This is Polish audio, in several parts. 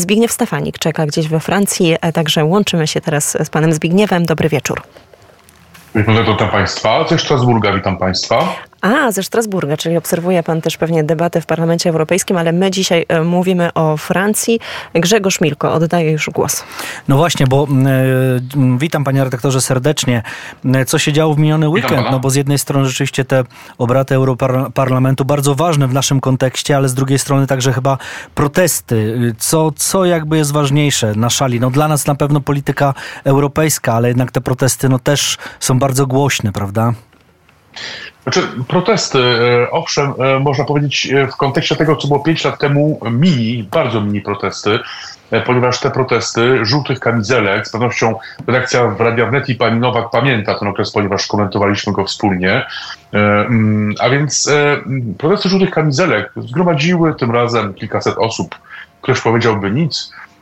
Zbigniew Stefanik czeka gdzieś we Francji, także łączymy się teraz z panem Zbigniewem. Dobry wieczór. Witam Państwa. Ze Strasburga witam Państwa. A, ze Strasburga, czyli obserwuje pan też pewnie debatę w Parlamencie Europejskim, ale my dzisiaj e, mówimy o Francji. Grzegorz Milko, oddaję już głos. No właśnie, bo e, witam panie redaktorze serdecznie. E, co się działo w miniony weekend? No bo z jednej strony rzeczywiście te obrady Europarlamentu bardzo ważne w naszym kontekście, ale z drugiej strony także chyba protesty. Co, co jakby jest ważniejsze na szali? No dla nas na pewno polityka europejska, ale jednak te protesty no też są bardzo głośne, prawda? Znaczy, protesty, e, owszem, e, można powiedzieć e, w kontekście tego, co było 5 lat temu, mini, bardzo mini protesty, ponieważ te protesty żółtych kamizelek, z pewnością redakcja w Radia Wnet i pani Nowak pamięta ten okres, ponieważ komentowaliśmy go wspólnie. Mm, a więc protesty żółtych kamizelek zgromadziły tym razem kilkaset osób. Ktoś powiedziałby nic, Mm,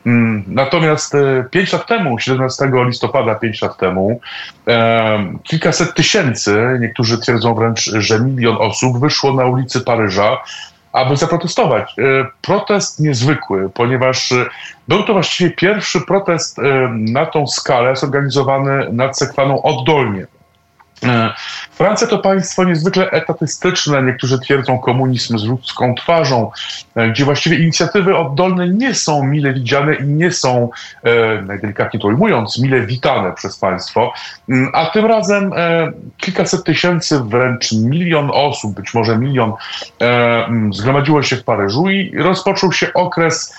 natomiast 5 e, lat temu, 17 listopada, 5 lat temu, e, kilkaset tysięcy, niektórzy twierdzą wręcz, że milion osób wyszło na ulicy Paryża, aby zaprotestować. E, protest niezwykły, ponieważ był to właściwie pierwszy protest na tą skalę zorganizowany nad Sekwaną oddolnie. E, Francja to państwo niezwykle etatystyczne. Niektórzy twierdzą komunizm z ludzką twarzą, e, gdzie właściwie inicjatywy oddolne nie są mile widziane i nie są, e, najdelikatniej to ujmując, mile witane przez państwo. Mm, a tym razem kilkaset tysięcy, wręcz milion osób, być może milion, mm, zgromadziło się w Paryżu i rozpoczął się okres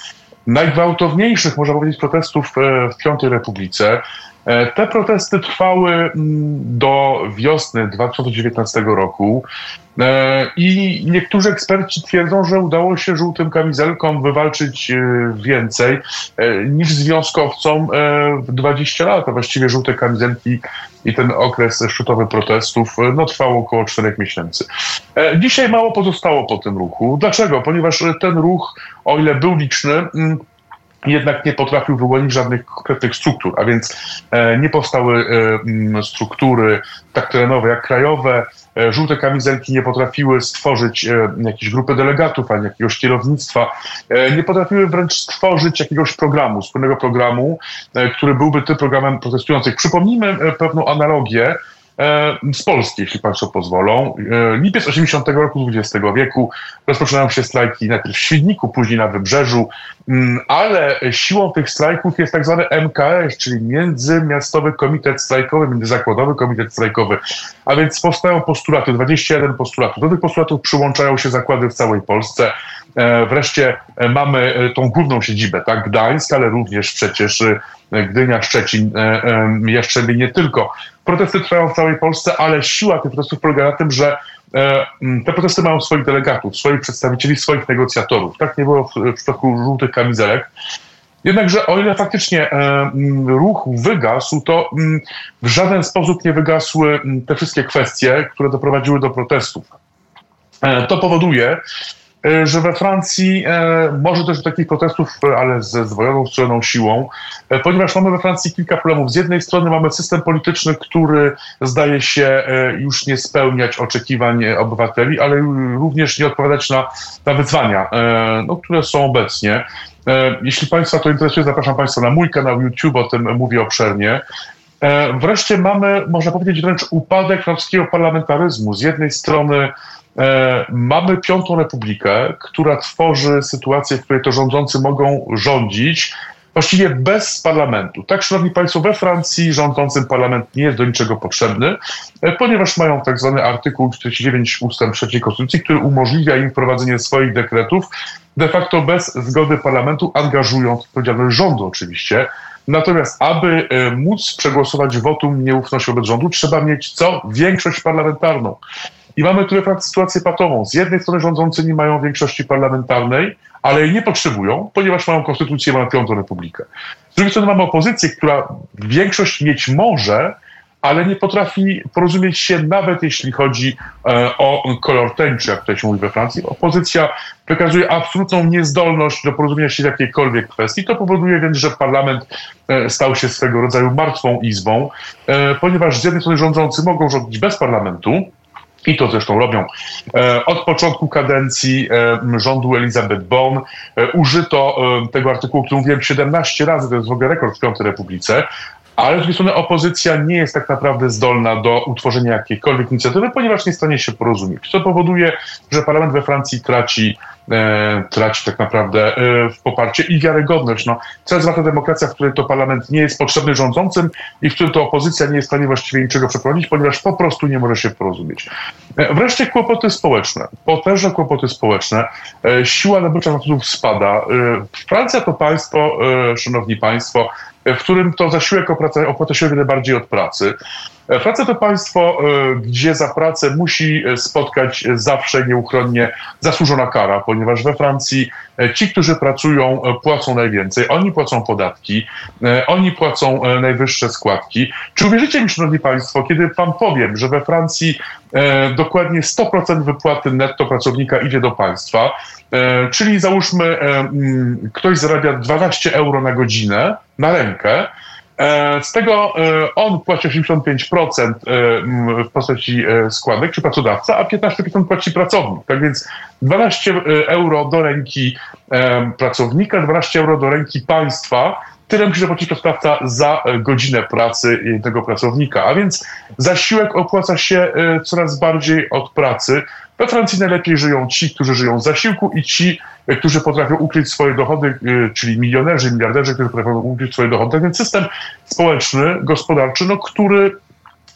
najgwałtowniejszych, można powiedzieć, protestów w Piątej Republice. E, te protesty trwały mm, do wiosny 2019 roku e, i niektórzy eksperci twierdzą, że udało się żółtym kamizelkom wywalczyć e, więcej niż związkowcom w 20 lat. A właściwie żółte kamizelki i ten okres szczytowy protestów no, trwał około 4 miesięcy. Dzisiaj mało pozostało po tym ruchu. Dlaczego? Ponieważ ten ruch, o ile był liczny, mm, jednak nie potrafił wyłonić żadnych konkretnych struktur, a więc e, nie powstały e, struktury tak terenowe jak krajowe, e, żółte kamizelki nie potrafiły stworzyć jakiejś grupy delegatów, ani jakiegoś kierownictwa, nie potrafiły wręcz stworzyć jakiegoś programu, wspólnego programu, który byłby tym programem protestujących. Przypomnijmy pewną analogię, z Polski, jeśli Państwo pozwolą. Lipiec 80 roku XX wieku rozpoczynają się strajki najpierw w Świdniku, później na Wybrzeżu, ale siłą tych strajków jest tak zwany MKS, czyli Międzymiastowy Komitet Strajkowy, Międzyzakładowy Komitet Strajkowy, a więc powstają postulaty, 21 postulatów. Do tych postulatów przyłączają się zakłady w całej Polsce. E, wreszcie mamy tą główną siedzibę, tak, Gdańsk, ale również przecież Gdynia, Szczecin, Jastrzębie nie tylko. Protesty trwają w całej Polsce, ale siła tych protestów polega na tym, że e, te protesty mają swoich delegatów, swoich przedstawicieli, swoich negocjatorów. Tak nie było w przypadku żółtych kamizelek. Jednakże o ile faktycznie e, ruch wygasł, to w żaden sposób nie wygasły te wszystkie kwestie, które doprowadziły do protestów. E, to powoduje, E, że we Francji e, może też do takich protestów, e, ale ze zdwojoną stroną siłą, ponieważ mamy we Francji kilka problemów. Z jednej strony mamy system polityczny, który zdaje się już nie spełniać oczekiwań obywateli, ale również nie odpowiadać na, na wyzwania, no, które są obecnie. Jeśli Państwa to interesuje, zapraszam Państwa na mój kanał YouTube, o tym mówię obszernie. Wreszcie mamy, można powiedzieć, wręcz upadek francuskiego parlamentaryzmu. Z jednej strony E, mamy Piątą Republikę, która tworzy sytuację, w której to rządzący mogą rządzić właściwie bez parlamentu. Tak, szanowni państwo, we Francji rządzącym parlament nie jest do niczego potrzebny, e, ponieważ mają tak zwany artykuł 49 ustęp 3 Konstytucji, który umożliwia im wprowadzenie swoich dekretów de facto bez zgody parlamentu, angażując odpowiedzialność rządu oczywiście. Natomiast, aby e, móc przegłosować wotum nieufności wobec rządu, trzeba mieć co? Większość parlamentarną. I mamy tutaj sytuację patową. Z jednej strony rządzący nie mają większości parlamentarnej, ale jej nie potrzebują, ponieważ mają konstytucję, mają piątą republikę. Z drugiej strony mamy opozycję, która większość mieć może, ale nie potrafi porozumieć się nawet jeśli chodzi e, o kolor tęczy, jak to się mówi we Francji. Opozycja wykazuje absolutną niezdolność do porozumienia się w jakiejkolwiek kwestii. To powoduje więc, że parlament e, stał się swego rodzaju martwą izbą, e, ponieważ z jednej strony rządzący mogą rządzić bez parlamentu, i to zresztą robią. Od początku kadencji rządu Elizabeth Bon użyto tego artykułu, który mówiłem 17 razy, to jest w ogóle rekord w Piątej Republice, ale z drugiej strony opozycja nie jest tak naprawdę zdolna do utworzenia jakiejkolwiek inicjatywy, ponieważ nie jest w stanie się porozumieć, co powoduje, że parlament we Francji traci e, traci tak naprawdę e, poparcie i wiarygodność. No, co jest demokracja, w której to parlament nie jest potrzebny rządzącym i w którym to opozycja nie jest w stanie właściwie niczego przeprowadzić, ponieważ po prostu nie może się porozumieć. E, wreszcie kłopoty społeczne, potężne kłopoty społeczne, e, siła nabywcza Francuzów spada. E, Francja to państwo, e, szanowni państwo, w którym to zasiłek opłaca się o wiele bardziej od pracy. Francja to państwo, e, gdzie za pracę musi spotkać zawsze nieuchronnie zasłużona kara, ponieważ we Francji e, ci, którzy pracują, e, płacą najwięcej, oni płacą podatki, oni płacą najwyższe składki. Czy uwierzycie mi, szanowni państwo, kiedy wam powiem, że we Francji dokładnie 100% wypłaty netto pracownika idzie do państwa, czyli załóżmy, ktoś zarabia 12 euro na godzinę, na rękę, E, z tego e, on płaci 85% e, w postaci składek, czy pracodawca, a 15% płaci pracownik. Tak więc 12 euro do ręki pracownika, 12 euro do ręki państwa, tyle musi zapłacić pracodawca za godzinę pracy tego pracownika. A więc zasiłek opłaca się coraz bardziej od pracy. We Francji najlepiej żyją ci, którzy żyją z zasiłku i ci, którzy potrafią ukryć swoje dochody, czyli milionerzy, miliarderzy, którzy potrafią ukryć swoje dochody. Tak więc system społeczny, gospodarczy, no, który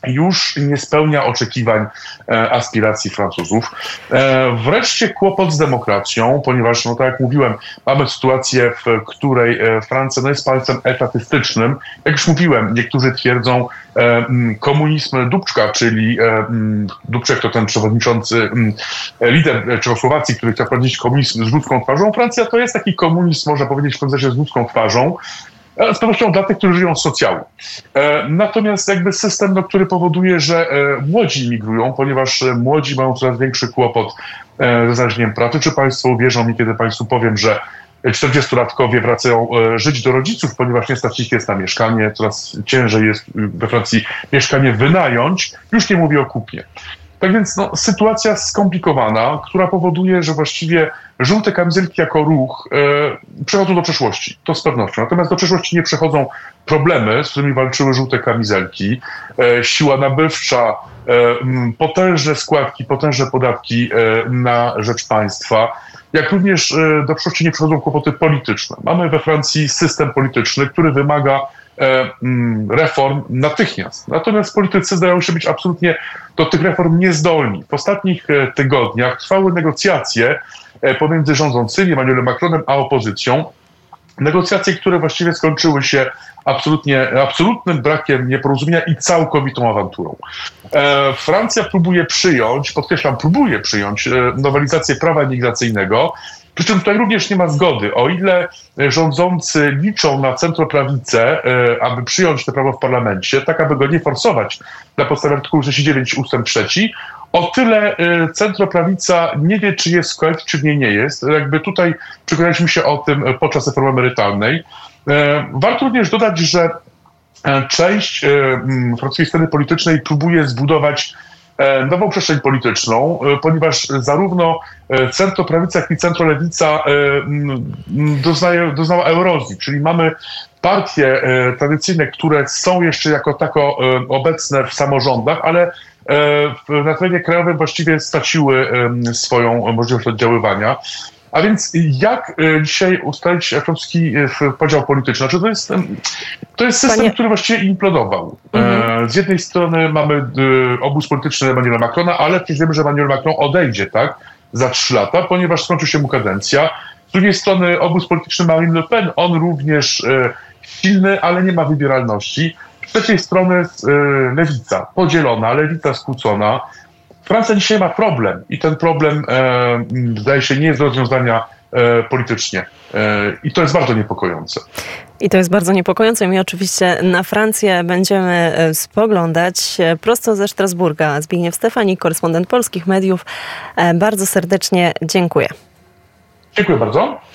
już nie spełnia oczekiwań, e, aspiracji Francuzów. E, wreszcie kłopot z demokracją, ponieważ, no tak jak mówiłem, mamy sytuację, w której e, Francja no, jest państwem etatystycznym. Jak już mówiłem, niektórzy twierdzą komunizm Dubczka, czyli Dubczek to ten przewodniczący, lider Czechosłowacji, który chciał prowadzić komunizm z ludzką twarzą. Francja to jest taki komunizm, można powiedzieć, w sensie z ludzką twarzą. E, z pewnością dla tych, którzy żyją z socjału. E, natomiast jakby system, no, który powoduje, że e, młodzi migrują, ponieważ młodzi mają coraz większy kłopot ze znalezieniem pracy. Czy Państwo uwierzą mi, kiedy Państwu powiem, że 40-latkowie wracają żyć do rodziców, ponieważ nie stać ich jest na mieszkanie, coraz ciężej jest we Francji mieszkanie wynająć, już nie mówię o kupnie. Tak więc no, sytuacja skomplikowana, która powoduje, że właściwie żółte kamizelki jako ruch e, przechodzą do przeszłości. To z pewnością. Natomiast do przeszłości nie przechodzą problemy, z którymi walczyły żółte kamizelki, e, siła nabywcza, e, potężne składki, potężne podatki e, na rzecz państwa, jak również e, do przeszłości nie przechodzą kłopoty polityczne. Mamy we Francji system polityczny, który wymaga reform natychmiast. Natomiast politycy zdają się być absolutnie do tych reform niezdolni. W ostatnich e, tygodniach trwały negocjacje e, pomiędzy rządzącymi Emmanuelem Macronem a opozycją. Negocjacje, które właściwie skończyły się absolutnie, absolutnym brakiem nieporozumienia i całkowitą awanturą. Francja próbuje przyjąć, podkreślam, próbuje przyjąć nowelizację prawa imigracyjnego, przy czym tutaj również nie ma zgody. O ile e, rządzący liczą na centroprawicę, e, aby przyjąć to prawo w parlamencie, tak aby go nie forsować na podstawie artykułu 69 ust. 3, o tyle e, centroprawica nie wie, czy jest w koalicji, czy nie, nie jest. Jakby tutaj przekonaliśmy się o tym podczas reformy emerytalnej. Warto również dodać, że część francuskiej sceny politycznej próbuje zbudować E, nową przestrzeń polityczną, e, ponieważ zarówno e, centroprawica, jak i centrolewica doznaje, doznała erozji, czyli mamy partie tradycyjne, które są jeszcze jako tako obecne w samorządach, ale na terenie krajowym właściwie straciły swoją możliwość oddziaływania. A więc jak e, dzisiaj ustalić francuski e, podział polityczny? Znaczy to, jest, to jest system, Panie... który właściwie implodował. E, mhm. Z jednej strony mamy obóz polityczny Emmanuela Macrona, ale przecież wiemy, że Emmanuel Macron odejdzie tak, za trzy lata, ponieważ skończy się mu kadencja. Z drugiej strony obóz polityczny Marine Le Pen, on również silny, ale nie ma wybieralności. Z trzeciej strony lewica, podzielona, lewica skłócona, Francja dzisiaj ma problem i ten problem, e, zdaje się, nie jest do rozwiązania e, politycznie. E, I to jest bardzo niepokojące. I to jest bardzo niepokojące. My oczywiście na Francję będziemy spoglądać prosto ze Strasburga. Zbigniew Stefanik, korespondent polskich mediów. Bardzo serdecznie dziękuję. Dziękuję bardzo.